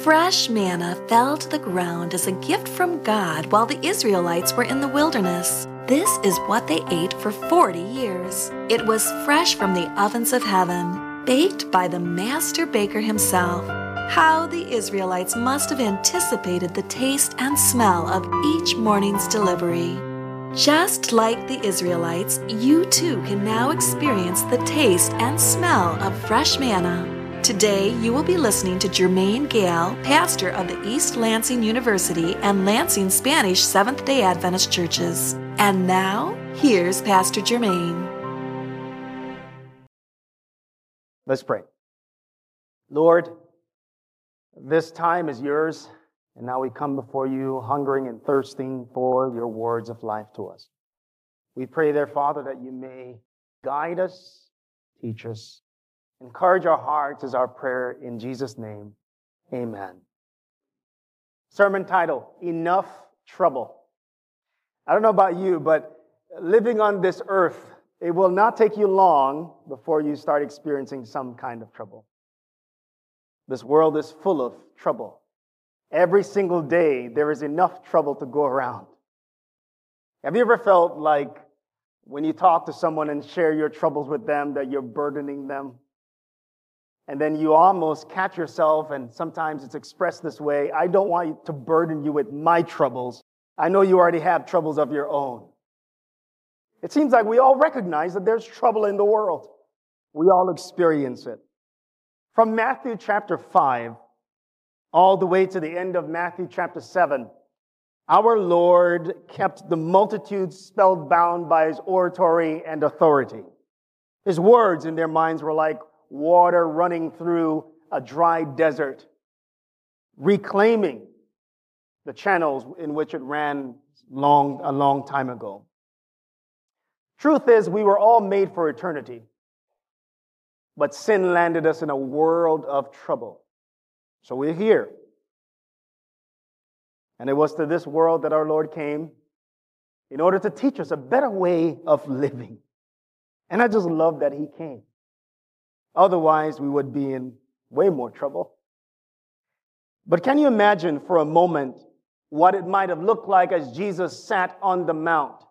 Fresh manna fell to the ground as a gift from God while the Israelites were in the wilderness. This is what they ate for 40 years. It was fresh from the ovens of heaven, baked by the master baker himself. How the Israelites must have anticipated the taste and smell of each morning's delivery. Just like the Israelites, you too can now experience the taste and smell of fresh manna. Today, you will be listening to Jermaine Gayle, pastor of the East Lansing University and Lansing Spanish Seventh day Adventist churches. And now, here's Pastor Jermaine. Let's pray. Lord, this time is yours, and now we come before you hungering and thirsting for your words of life to us. We pray there, Father, that you may guide us, teach us, encourage our hearts is our prayer in Jesus' name. Amen. Sermon title, Enough Trouble. I don't know about you, but living on this earth, it will not take you long before you start experiencing some kind of trouble. This world is full of trouble. Every single day, there is enough trouble to go around. Have you ever felt like when you talk to someone and share your troubles with them that you're burdening them? And then you almost catch yourself, and sometimes it's expressed this way I don't want to burden you with my troubles. I know you already have troubles of your own. It seems like we all recognize that there's trouble in the world. We all experience it. From Matthew chapter 5 all the way to the end of Matthew chapter 7, our Lord kept the multitudes spellbound by his oratory and authority. His words in their minds were like water running through a dry desert, reclaiming the channels in which it ran long, a long time ago. Truth is, we were all made for eternity, but sin landed us in a world of trouble. So we're here. And it was to this world that our Lord came in order to teach us a better way of living. And I just love that He came. Otherwise, we would be in way more trouble. But can you imagine for a moment what it might have looked like as Jesus sat on the Mount,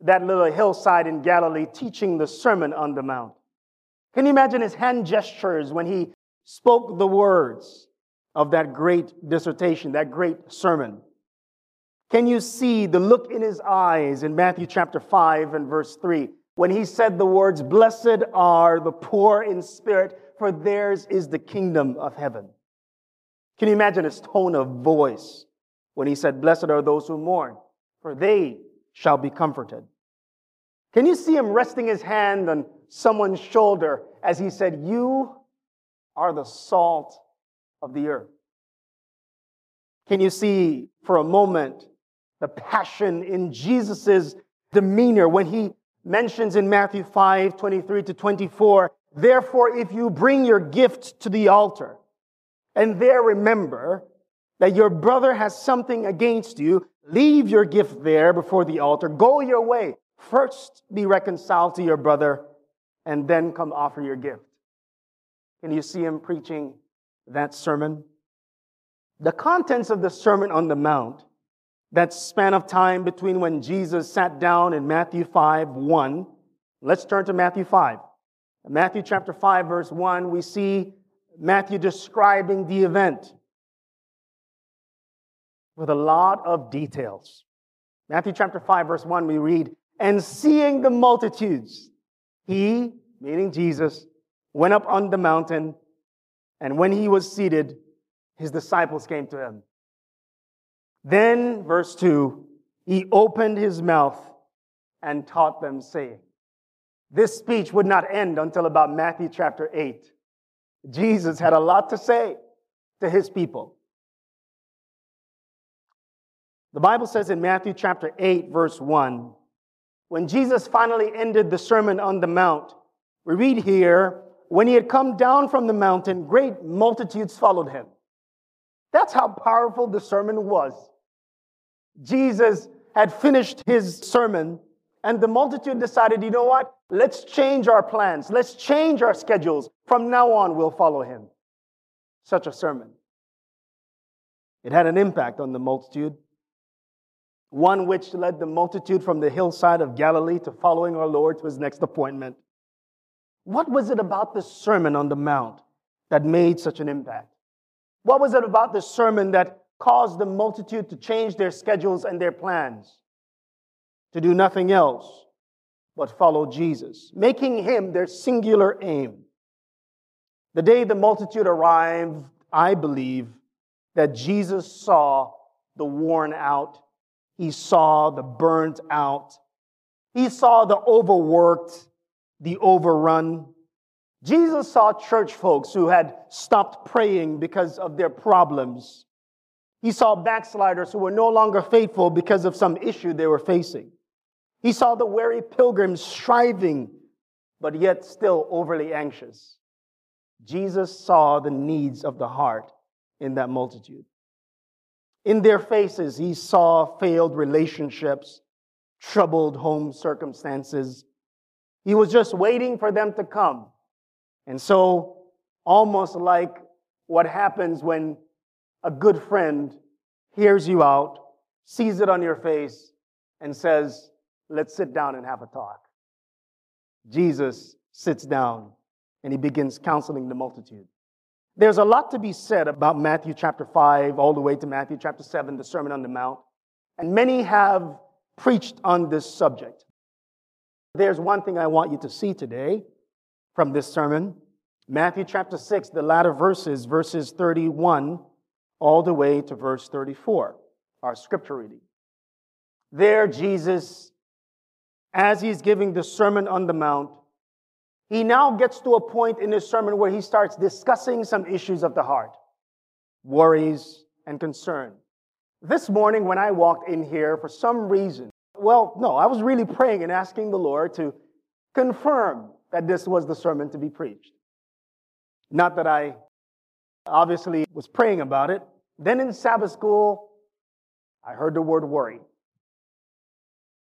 that little hillside in Galilee, teaching the Sermon on the Mount? Can you imagine his hand gestures when he spoke the words of that great dissertation, that great sermon? Can you see the look in his eyes in Matthew chapter 5 and verse 3? When he said the words, Blessed are the poor in spirit, for theirs is the kingdom of heaven. Can you imagine his tone of voice when he said, Blessed are those who mourn, for they shall be comforted? Can you see him resting his hand on someone's shoulder as he said, You are the salt of the earth? Can you see for a moment the passion in Jesus' demeanor when he mentions in Matthew 5 23 to 24. Therefore, if you bring your gift to the altar and there remember that your brother has something against you, leave your gift there before the altar. Go your way. First be reconciled to your brother and then come offer your gift. Can you see him preaching that sermon? The contents of the Sermon on the Mount that span of time between when Jesus sat down in Matthew 5 1. Let's turn to Matthew 5. In Matthew chapter 5, verse 1, we see Matthew describing the event with a lot of details. Matthew chapter 5, verse 1, we read, And seeing the multitudes, he, meaning Jesus, went up on the mountain, and when he was seated, his disciples came to him. Then, verse 2, he opened his mouth and taught them, saying, This speech would not end until about Matthew chapter 8. Jesus had a lot to say to his people. The Bible says in Matthew chapter 8, verse 1, when Jesus finally ended the Sermon on the Mount, we read here, when he had come down from the mountain, great multitudes followed him. That's how powerful the sermon was. Jesus had finished his sermon, and the multitude decided, you know what? Let's change our plans. Let's change our schedules. From now on, we'll follow him. Such a sermon. It had an impact on the multitude, one which led the multitude from the hillside of Galilee to following our Lord to his next appointment. What was it about the Sermon on the Mount that made such an impact? What was it about the sermon that caused the multitude to change their schedules and their plans? To do nothing else but follow Jesus, making him their singular aim. The day the multitude arrived, I believe that Jesus saw the worn out, he saw the burnt out, he saw the overworked, the overrun. Jesus saw church folks who had stopped praying because of their problems. He saw backsliders who were no longer faithful because of some issue they were facing. He saw the weary pilgrims striving, but yet still overly anxious. Jesus saw the needs of the heart in that multitude. In their faces, he saw failed relationships, troubled home circumstances. He was just waiting for them to come. And so, almost like what happens when a good friend hears you out, sees it on your face, and says, Let's sit down and have a talk. Jesus sits down and he begins counseling the multitude. There's a lot to be said about Matthew chapter 5 all the way to Matthew chapter 7, the Sermon on the Mount. And many have preached on this subject. There's one thing I want you to see today from this sermon Matthew chapter 6, the latter verses, verses 31 all the way to verse 34, our scripture reading. There, Jesus, as he's giving the Sermon on the Mount, he now gets to a point in his sermon where he starts discussing some issues of the heart, worries, and concern. This morning, when I walked in here, for some reason, well, no, I was really praying and asking the Lord to confirm that this was the sermon to be preached. Not that I obviously was praying about it. Then in Sabbath school, I heard the word worry.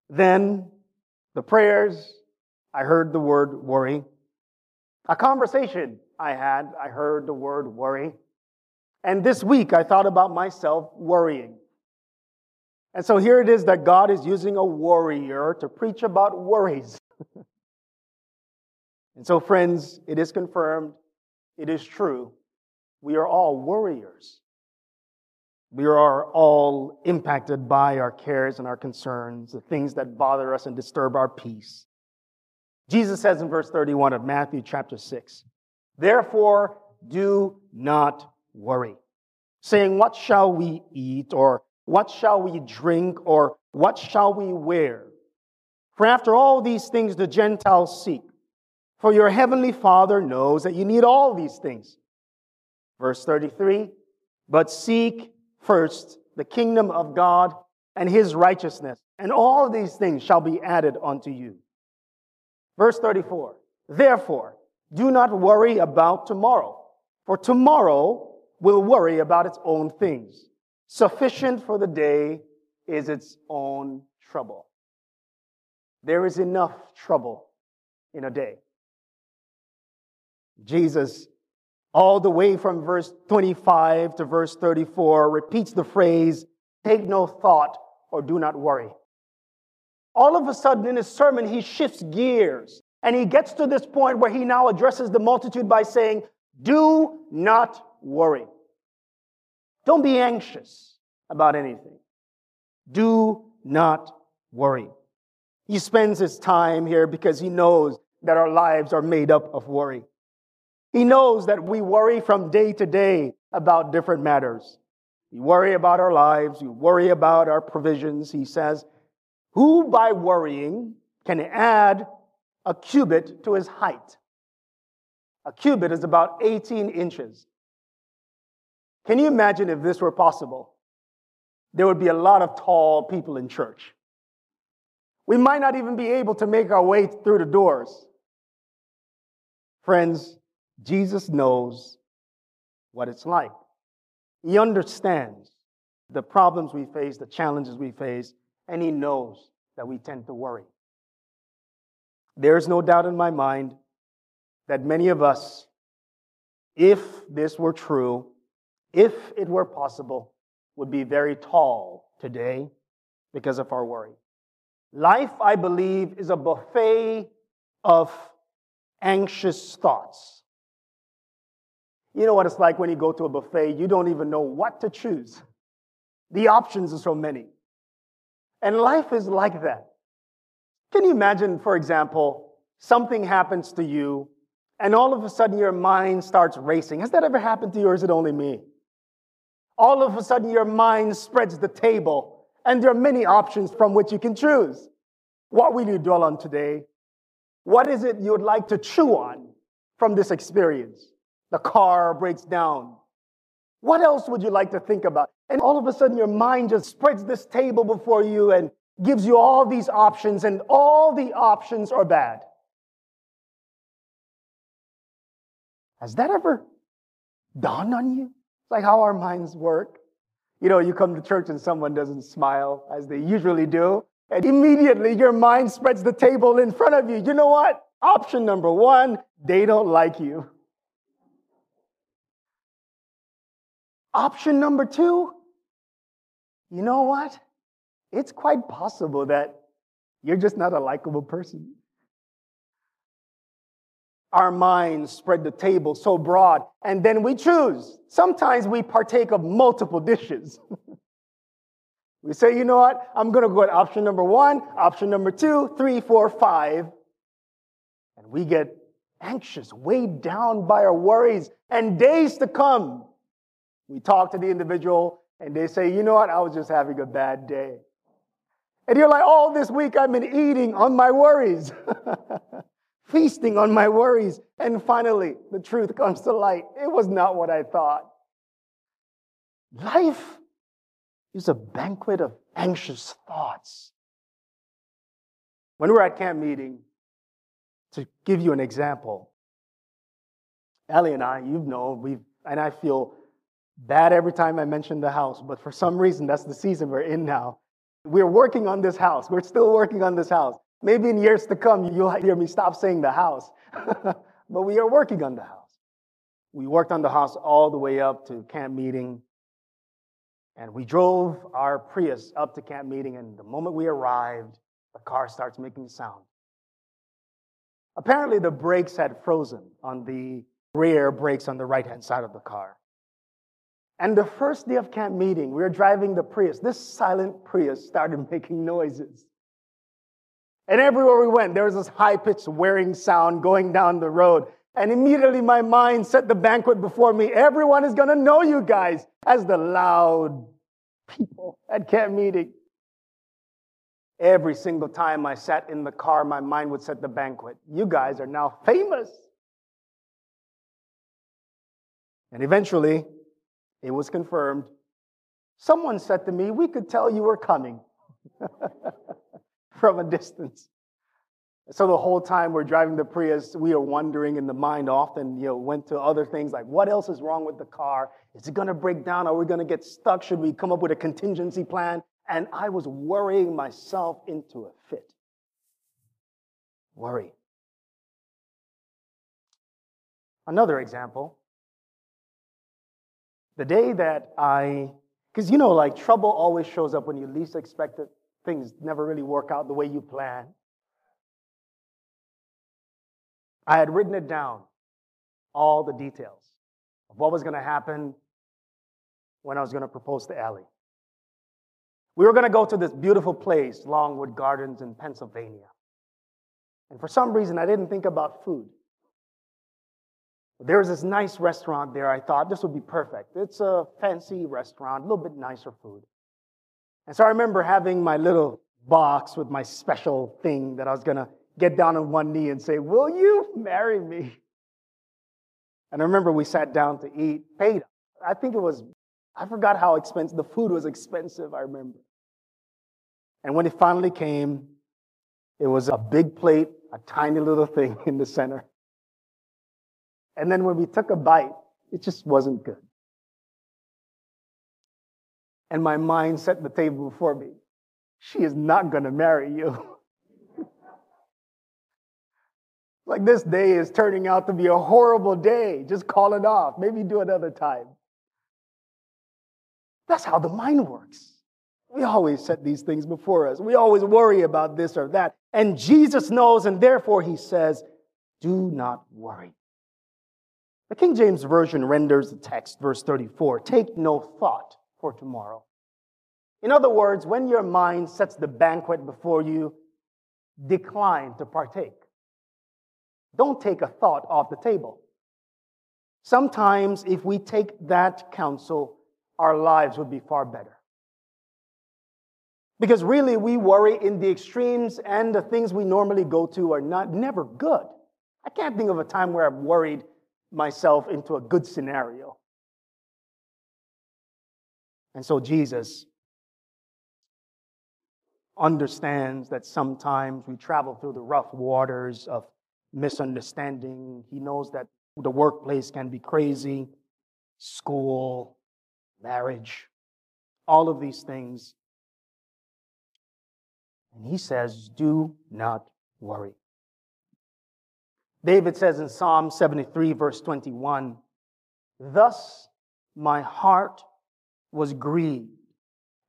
Then the prayers, I heard the word worry. A conversation I had, I heard the word worry. And this week I thought about myself worrying. And so here it is that God is using a warrior to preach about worries. and so, friends, it is confirmed, it is true. We are all warriors. We are all impacted by our cares and our concerns, the things that bother us and disturb our peace. Jesus says in verse 31 of Matthew chapter 6, Therefore, do not worry, saying, What shall we eat, or what shall we drink, or what shall we wear? For after all these things the Gentiles seek. For your heavenly Father knows that you need all these things. Verse 33 But seek first the kingdom of God and his righteousness, and all these things shall be added unto you. Verse 34 Therefore, do not worry about tomorrow, for tomorrow will worry about its own things. Sufficient for the day is its own trouble. There is enough trouble in a day. Jesus, all the way from verse 25 to verse 34, repeats the phrase, take no thought or do not worry. All of a sudden in his sermon, he shifts gears and he gets to this point where he now addresses the multitude by saying, Do not worry. Don't be anxious about anything. Do not worry. He spends his time here because he knows that our lives are made up of worry. He knows that we worry from day to day about different matters. We worry about our lives. We worry about our provisions. He says, who by worrying can add a cubit to his height? A cubit is about 18 inches. Can you imagine if this were possible? There would be a lot of tall people in church. We might not even be able to make our way through the doors. Friends, Jesus knows what it's like. He understands the problems we face, the challenges we face, and He knows that we tend to worry. There is no doubt in my mind that many of us, if this were true, if it were possible, would be very tall today because of our worry. Life, I believe, is a buffet of anxious thoughts. You know what it's like when you go to a buffet, you don't even know what to choose. The options are so many. And life is like that. Can you imagine, for example, something happens to you and all of a sudden your mind starts racing? Has that ever happened to you or is it only me? All of a sudden your mind spreads the table and there are many options from which you can choose. What will you dwell on today? What is it you would like to chew on from this experience? The car breaks down. What else would you like to think about? And all of a sudden, your mind just spreads this table before you and gives you all these options, and all the options are bad. Has that ever dawned on you? It's like how our minds work. You know, you come to church and someone doesn't smile as they usually do, and immediately your mind spreads the table in front of you. You know what? Option number one, they don't like you. Option number two, you know what? It's quite possible that you're just not a likable person. Our minds spread the table so broad, and then we choose. Sometimes we partake of multiple dishes. we say, you know what? I'm going to go at option number one, option number two, three, four, five. And we get anxious, weighed down by our worries, and days to come. We talk to the individual, and they say, you know what? I was just having a bad day. And you're like, all this week I've been eating on my worries, feasting on my worries. And finally, the truth comes to light. It was not what I thought. Life is a banquet of anxious thoughts. When we're at camp meeting, to give you an example, Ellie and I, you've known, we've, and I feel bad every time I mention the house, but for some reason, that's the season we're in now. We're working on this house. We're still working on this house. Maybe in years to come, you'll hear me stop saying the house. but we are working on the house. We worked on the house all the way up to camp meeting. And we drove our Prius up to camp meeting. And the moment we arrived, the car starts making sound. Apparently, the brakes had frozen on the rear brakes on the right hand side of the car. And the first day of camp meeting, we were driving the Prius. This silent Prius started making noises. And everywhere we went, there was this high pitched whirring sound going down the road. And immediately my mind set the banquet before me. Everyone is going to know you guys as the loud people at camp meeting. Every single time I sat in the car, my mind would set the banquet. You guys are now famous. And eventually, it was confirmed. Someone said to me, We could tell you were coming from a distance. So the whole time we're driving the Prius, we are wondering in the mind often, you know, went to other things like what else is wrong with the car? Is it going to break down? Are we going to get stuck? Should we come up with a contingency plan? And I was worrying myself into a fit. Worry. Another example the day that I, because you know, like trouble always shows up when you least expect it. Things never really work out the way you plan. I had written it down, all the details of what was going to happen when I was going to propose to Ellie. We were going to go to this beautiful place, Longwood Gardens in Pennsylvania. And for some reason, I didn't think about food. There was this nice restaurant there. I thought this would be perfect. It's a fancy restaurant, a little bit nicer food. And so I remember having my little box with my special thing that I was going to get down on one knee and say, Will you marry me? And I remember we sat down to eat, paid. I think it was, I forgot how expensive, the food was expensive, I remember. And when it finally came, it was a big plate, a tiny little thing in the center. And then when we took a bite, it just wasn't good. And my mind set the table before me. She is not going to marry you. like this day is turning out to be a horrible day. Just call it off. Maybe do another time. That's how the mind works. We always set these things before us. We always worry about this or that. And Jesus knows, and therefore he says, Do not worry. The King James Version renders the text, verse 34 Take no thought for tomorrow. In other words, when your mind sets the banquet before you, decline to partake. Don't take a thought off the table. Sometimes, if we take that counsel, our lives would be far better. Because really, we worry in the extremes, and the things we normally go to are not never good. I can't think of a time where I've worried myself into a good scenario. And so Jesus understands that sometimes we travel through the rough waters of misunderstanding. He knows that the workplace can be crazy, school, marriage, all of these things. And he says, Do not worry. David says in Psalm 73, verse 21, Thus my heart was grieved,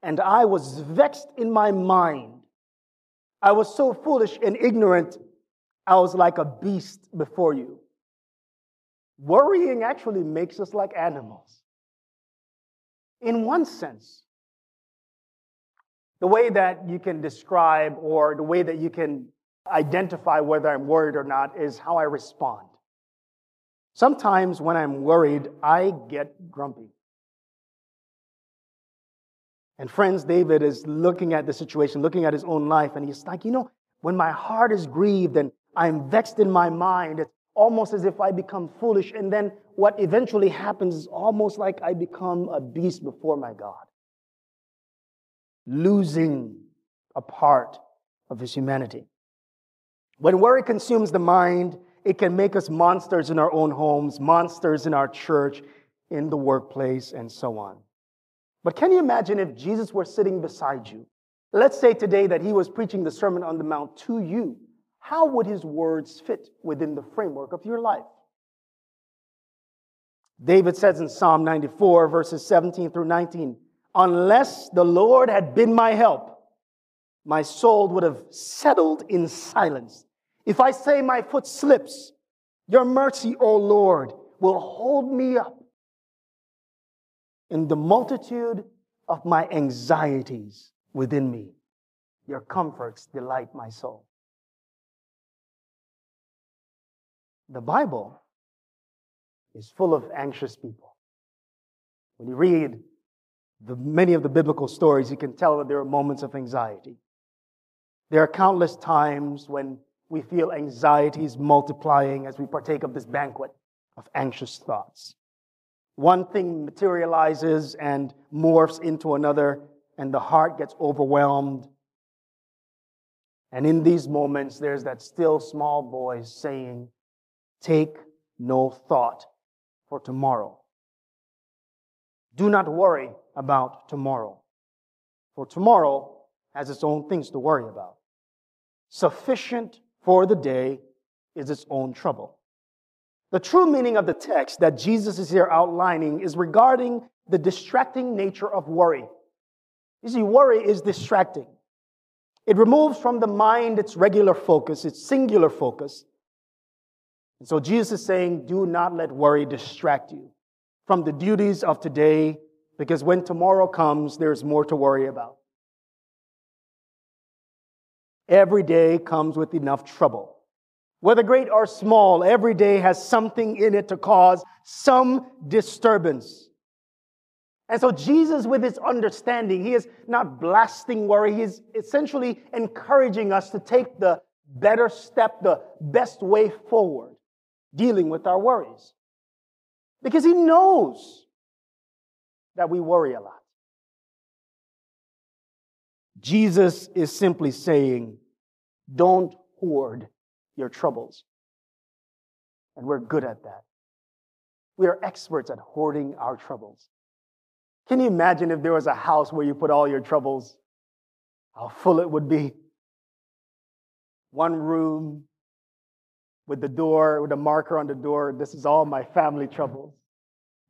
and I was vexed in my mind. I was so foolish and ignorant, I was like a beast before you. Worrying actually makes us like animals. In one sense, the way that you can describe or the way that you can identify whether I'm worried or not is how I respond. Sometimes when I'm worried, I get grumpy. And friends, David is looking at the situation, looking at his own life, and he's like, you know, when my heart is grieved and I'm vexed in my mind, it's almost as if I become foolish. And then what eventually happens is almost like I become a beast before my God, losing a part of his humanity. When worry consumes the mind, it can make us monsters in our own homes, monsters in our church, in the workplace, and so on. But can you imagine if Jesus were sitting beside you? Let's say today that he was preaching the Sermon on the Mount to you. How would his words fit within the framework of your life? David says in Psalm 94, verses 17 through 19, Unless the Lord had been my help, my soul would have settled in silence. If I say my foot slips, your mercy, O Lord, will hold me up. In the multitude of my anxieties within me, your comforts delight my soul. The Bible is full of anxious people. When you read the, many of the biblical stories, you can tell that there are moments of anxiety. There are countless times when we feel anxieties multiplying as we partake of this banquet of anxious thoughts. One thing materializes and morphs into another, and the heart gets overwhelmed. And in these moments, there's that still small voice saying, Take no thought for tomorrow. Do not worry about tomorrow, for tomorrow has its own things to worry about. Sufficient for the day is its own trouble. The true meaning of the text that Jesus is here outlining is regarding the distracting nature of worry. You see, worry is distracting. It removes from the mind its regular focus, its singular focus. And so Jesus is saying, do not let worry distract you from the duties of today, because when tomorrow comes, there's more to worry about. Every day comes with enough trouble. Whether great or small, every day has something in it to cause some disturbance. And so, Jesus, with his understanding, he is not blasting worry. He is essentially encouraging us to take the better step, the best way forward, dealing with our worries. Because he knows that we worry a lot. Jesus is simply saying, don't hoard your troubles. And we're good at that. We are experts at hoarding our troubles. Can you imagine if there was a house where you put all your troubles? How full it would be. One room with the door, with a marker on the door. This is all my family troubles.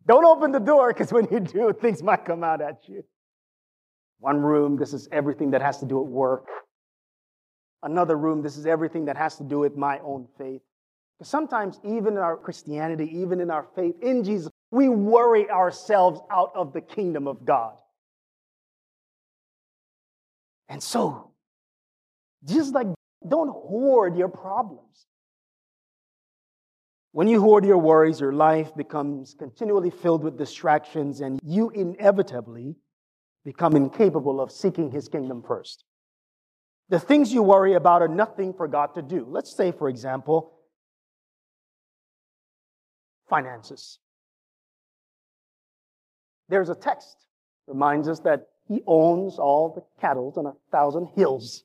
Don't open the door because when you do, things might come out at you. One room, this is everything that has to do with work. Another room, this is everything that has to do with my own faith. Because sometimes, even in our Christianity, even in our faith in Jesus, we worry ourselves out of the kingdom of God. And so, just like don't hoard your problems. When you hoard your worries, your life becomes continually filled with distractions, and you inevitably become incapable of seeking His kingdom first. The things you worry about are nothing for God to do. Let's say, for example, finances. There's a text reminds us that He owns all the cattle on a thousand hills.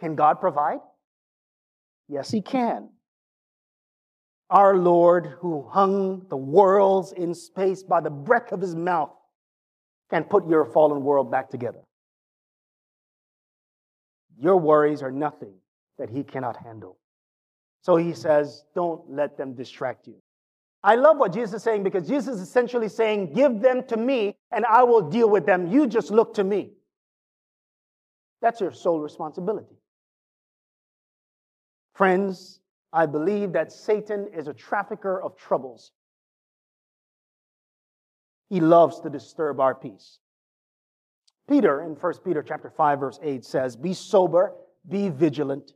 Can God provide? Yes, He can. Our Lord, who hung the worlds in space by the breath of his mouth, can put your fallen world back together. Your worries are nothing that he cannot handle. So he says, don't let them distract you. I love what Jesus is saying because Jesus is essentially saying, give them to me and I will deal with them. You just look to me. That's your sole responsibility. Friends, I believe that Satan is a trafficker of troubles. He loves to disturb our peace. Peter in 1 Peter chapter 5 verse 8 says, "Be sober, be vigilant,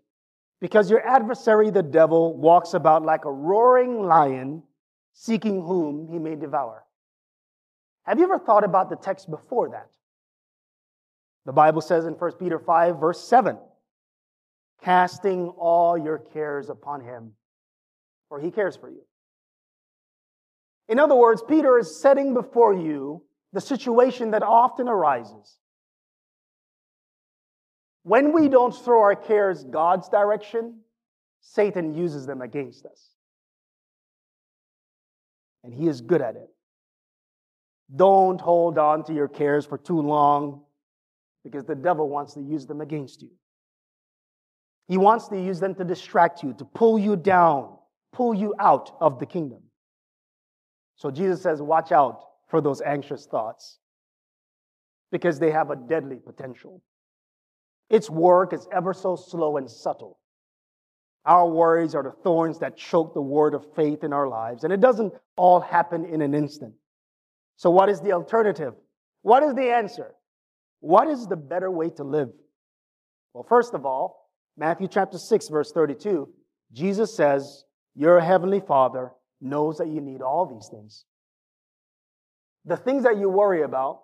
because your adversary the devil walks about like a roaring lion, seeking whom he may devour." Have you ever thought about the text before that? The Bible says in 1 Peter 5 verse 7, casting all your cares upon him, for he cares for you. In other words, Peter is setting before you the situation that often arises. When we don't throw our cares God's direction, Satan uses them against us. And he is good at it. Don't hold on to your cares for too long because the devil wants to use them against you. He wants to use them to distract you, to pull you down, pull you out of the kingdom. So Jesus says, watch out for those anxious thoughts because they have a deadly potential. Its work is ever so slow and subtle. Our worries are the thorns that choke the word of faith in our lives, and it doesn't all happen in an instant. So, what is the alternative? What is the answer? What is the better way to live? Well, first of all, Matthew chapter 6, verse 32, Jesus says, Your heavenly Father knows that you need all these things. The things that you worry about,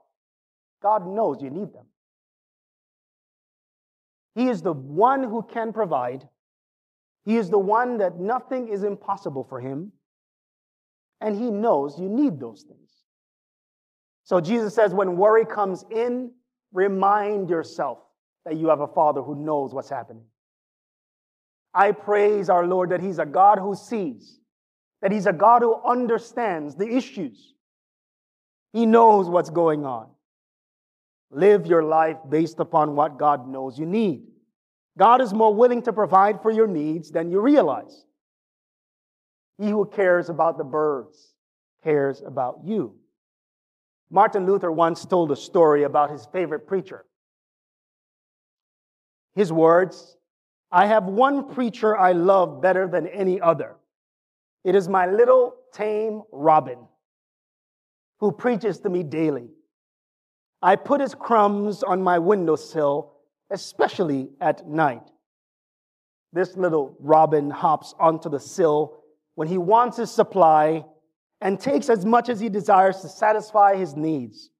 God knows you need them. He is the one who can provide. He is the one that nothing is impossible for him. And he knows you need those things. So Jesus says, when worry comes in, remind yourself that you have a father who knows what's happening. I praise our Lord that He's a God who sees, that He's a God who understands the issues. He knows what's going on. Live your life based upon what God knows you need. God is more willing to provide for your needs than you realize. He who cares about the birds cares about you. Martin Luther once told a story about his favorite preacher. His words, I have one preacher I love better than any other. It is my little tame robin who preaches to me daily. I put his crumbs on my windowsill, especially at night. This little robin hops onto the sill when he wants his supply and takes as much as he desires to satisfy his needs.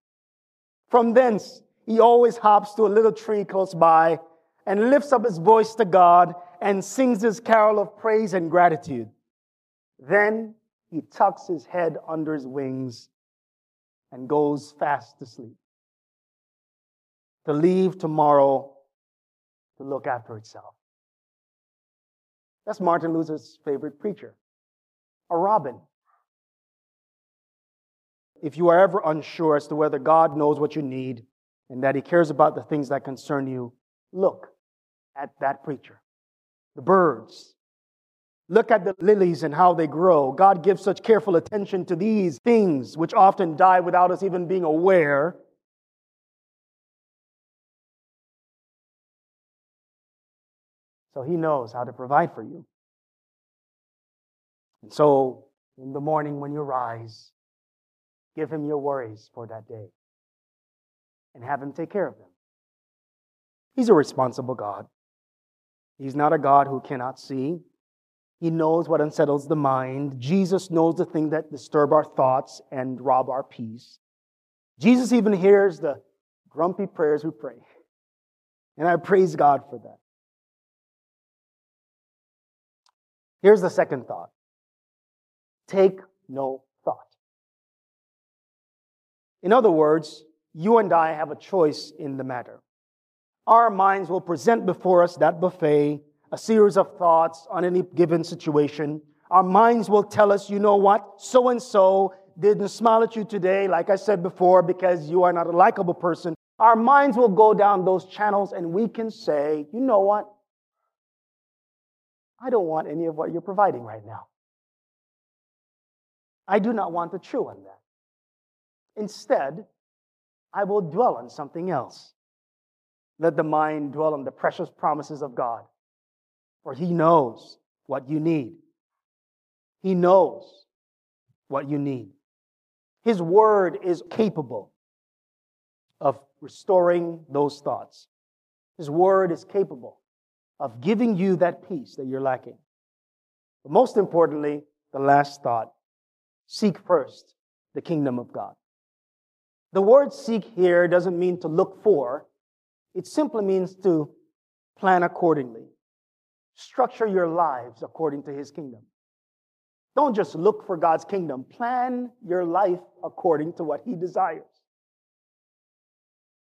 From thence, he always hops to a little tree close by and lifts up his voice to God and sings his carol of praise and gratitude. Then he tucks his head under his wings and goes fast to sleep. To leave tomorrow to look after itself. That's Martin Luther's favorite preacher, a robin. If you are ever unsure as to whether God knows what you need and that he cares about the things that concern you, look at that preacher. The birds. Look at the lilies and how they grow. God gives such careful attention to these things, which often die without us even being aware. So He knows how to provide for you. And so, in the morning when you rise, give Him your worries for that day and have Him take care of them. He's a responsible God. He's not a God who cannot see. He knows what unsettles the mind. Jesus knows the things that disturb our thoughts and rob our peace. Jesus even hears the grumpy prayers we pray. And I praise God for that. Here's the second thought take no thought. In other words, you and I have a choice in the matter. Our minds will present before us that buffet, a series of thoughts on any given situation. Our minds will tell us, you know what, so and so didn't smile at you today, like I said before, because you are not a likable person. Our minds will go down those channels and we can say, you know what? I don't want any of what you're providing right now. I do not want to chew on that. Instead, I will dwell on something else. Let the mind dwell on the precious promises of God, for He knows what you need. He knows what you need. His word is capable of restoring those thoughts. His word is capable of giving you that peace that you're lacking. But most importantly, the last thought seek first the kingdom of God. The word seek here doesn't mean to look for, it simply means to plan accordingly. Structure your lives according to his kingdom. Don't just look for God's kingdom, plan your life according to what he desires.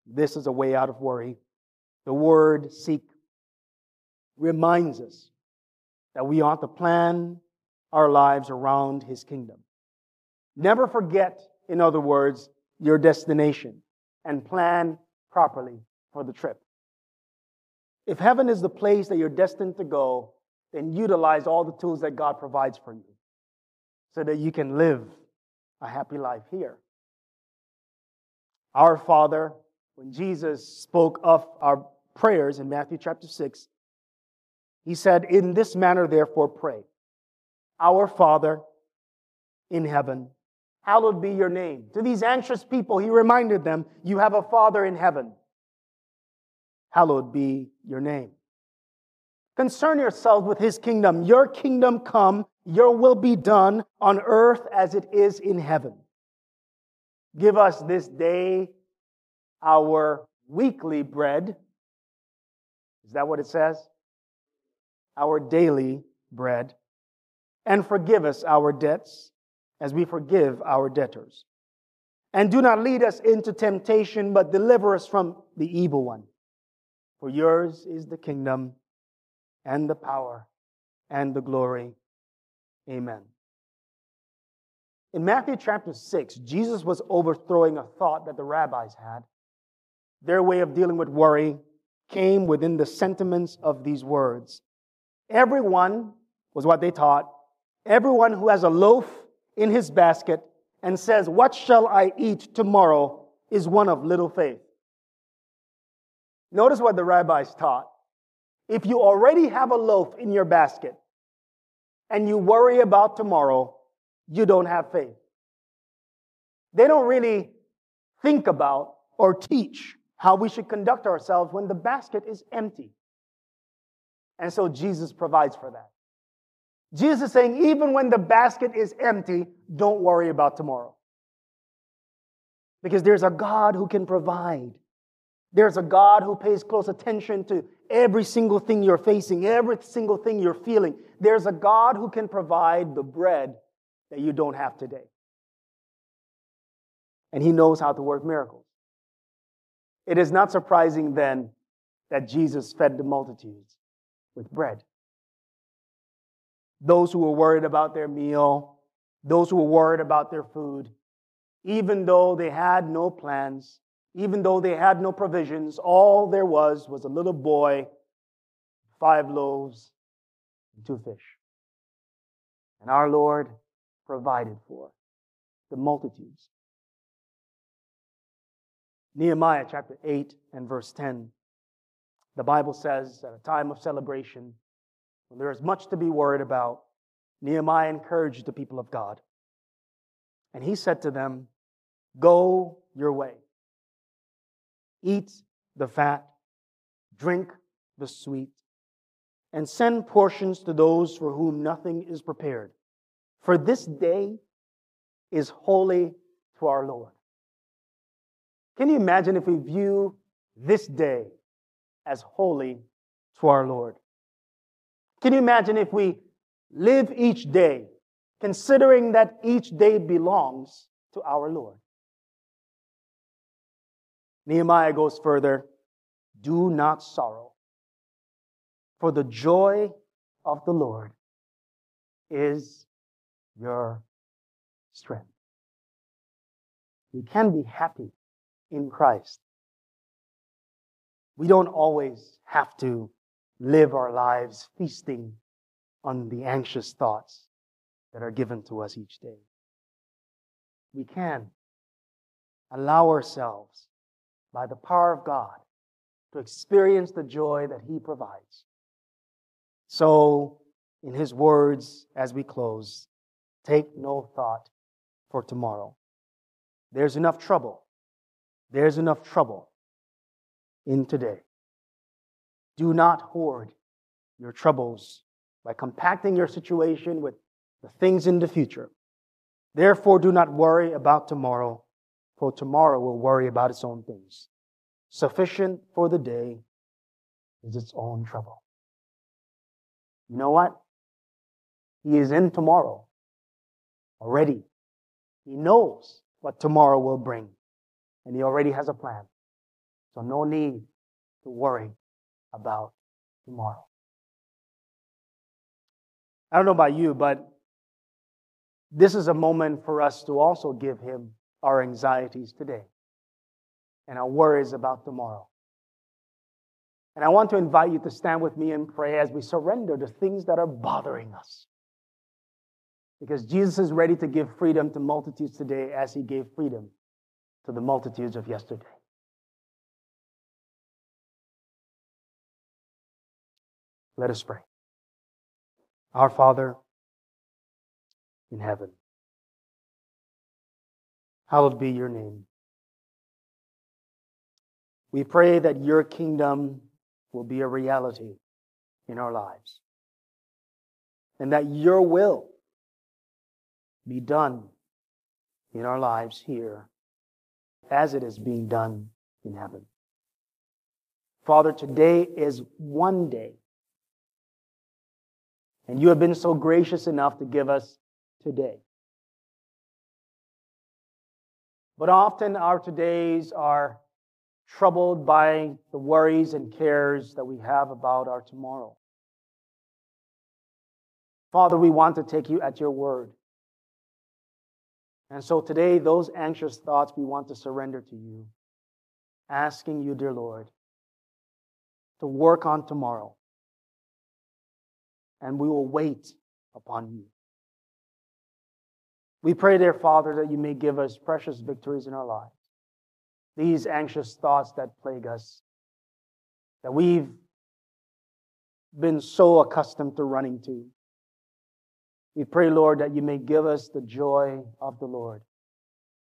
This is a way out of worry. The word seek reminds us that we ought to plan our lives around his kingdom. Never forget, in other words, your destination and plan properly for the trip. If heaven is the place that you're destined to go, then utilize all the tools that God provides for you so that you can live a happy life here. Our Father, when Jesus spoke of our prayers in Matthew chapter 6, he said, In this manner, therefore, pray. Our Father in heaven, hallowed be your name. To these anxious people, he reminded them, You have a Father in heaven hallowed be your name. Concern yourselves with his kingdom. Your kingdom come, your will be done on earth as it is in heaven. Give us this day our weekly bread. Is that what it says? Our daily bread. And forgive us our debts as we forgive our debtors. And do not lead us into temptation, but deliver us from the evil one. For yours is the kingdom and the power and the glory. Amen. In Matthew chapter 6, Jesus was overthrowing a thought that the rabbis had. Their way of dealing with worry came within the sentiments of these words. Everyone was what they taught. Everyone who has a loaf in his basket and says, What shall I eat tomorrow? is one of little faith. Notice what the rabbis taught. If you already have a loaf in your basket and you worry about tomorrow, you don't have faith. They don't really think about or teach how we should conduct ourselves when the basket is empty. And so Jesus provides for that. Jesus is saying, even when the basket is empty, don't worry about tomorrow. Because there's a God who can provide. There's a God who pays close attention to every single thing you're facing, every single thing you're feeling. There's a God who can provide the bread that you don't have today. And He knows how to work miracles. It is not surprising then that Jesus fed the multitudes with bread. Those who were worried about their meal, those who were worried about their food, even though they had no plans, even though they had no provisions, all there was was a little boy, five loaves, and two fish. And our Lord provided for the multitudes. Nehemiah chapter 8 and verse 10. The Bible says at a time of celebration, when there is much to be worried about, Nehemiah encouraged the people of God. And he said to them, Go your way. Eat the fat, drink the sweet, and send portions to those for whom nothing is prepared. For this day is holy to our Lord. Can you imagine if we view this day as holy to our Lord? Can you imagine if we live each day considering that each day belongs to our Lord? Nehemiah goes further do not sorrow, for the joy of the Lord is your strength. We can be happy in Christ. We don't always have to live our lives feasting on the anxious thoughts that are given to us each day. We can allow ourselves, by the power of God, to experience the joy that He provides. So, in His words, as we close, take no thought for tomorrow. There's enough trouble there's enough trouble in today. Do not hoard your troubles by compacting your situation with the things in the future. Therefore, do not worry about tomorrow, for tomorrow will worry about its own things. Sufficient for the day is its own trouble. You know what? He is in tomorrow already. He knows what tomorrow will bring and He already has a plan. So no need to worry about tomorrow. I don't know about you, but this is a moment for us to also give Him our anxieties today and our worries about tomorrow. And I want to invite you to stand with me and pray as we surrender the things that are bothering us. Because Jesus is ready to give freedom to multitudes today as he gave freedom to the multitudes of yesterday. Let us pray. Our Father in heaven, hallowed be your name. We pray that your kingdom will be a reality in our lives and that your will be done in our lives here as it is being done in heaven. Father, today is one day. And you have been so gracious enough to give us today. But often our todays are troubled by the worries and cares that we have about our tomorrow. Father, we want to take you at your word. And so today, those anxious thoughts we want to surrender to you, asking you, dear Lord, to work on tomorrow. And we will wait upon you. We pray, dear Father, that you may give us precious victories in our lives. These anxious thoughts that plague us, that we've been so accustomed to running to. We pray, Lord, that you may give us the joy of the Lord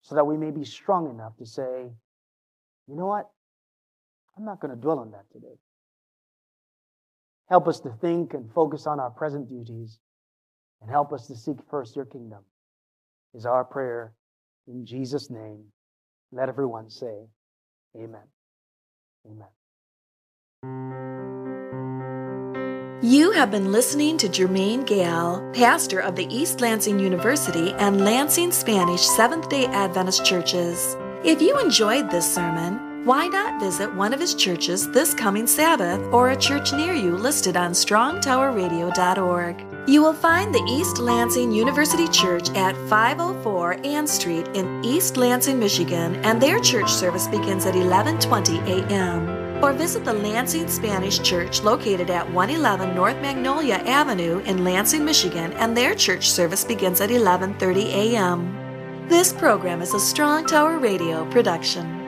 so that we may be strong enough to say, you know what? I'm not going to dwell on that today. Help us to think and focus on our present duties and help us to seek first your kingdom, is our prayer in Jesus' name. Let everyone say, Amen. Amen. You have been listening to Jermaine Gayle, pastor of the East Lansing University and Lansing Spanish Seventh day Adventist churches. If you enjoyed this sermon, why not visit one of his churches this coming Sabbath or a church near you listed on strongtowerradio.org? You will find the East Lansing University Church at 504 Ann Street in East Lansing, Michigan, and their church service begins at 11:20 a.m. Or visit the Lansing Spanish Church located at 111 North Magnolia Avenue in Lansing, Michigan, and their church service begins at 11:30 a.m. This program is a Strong Tower Radio production.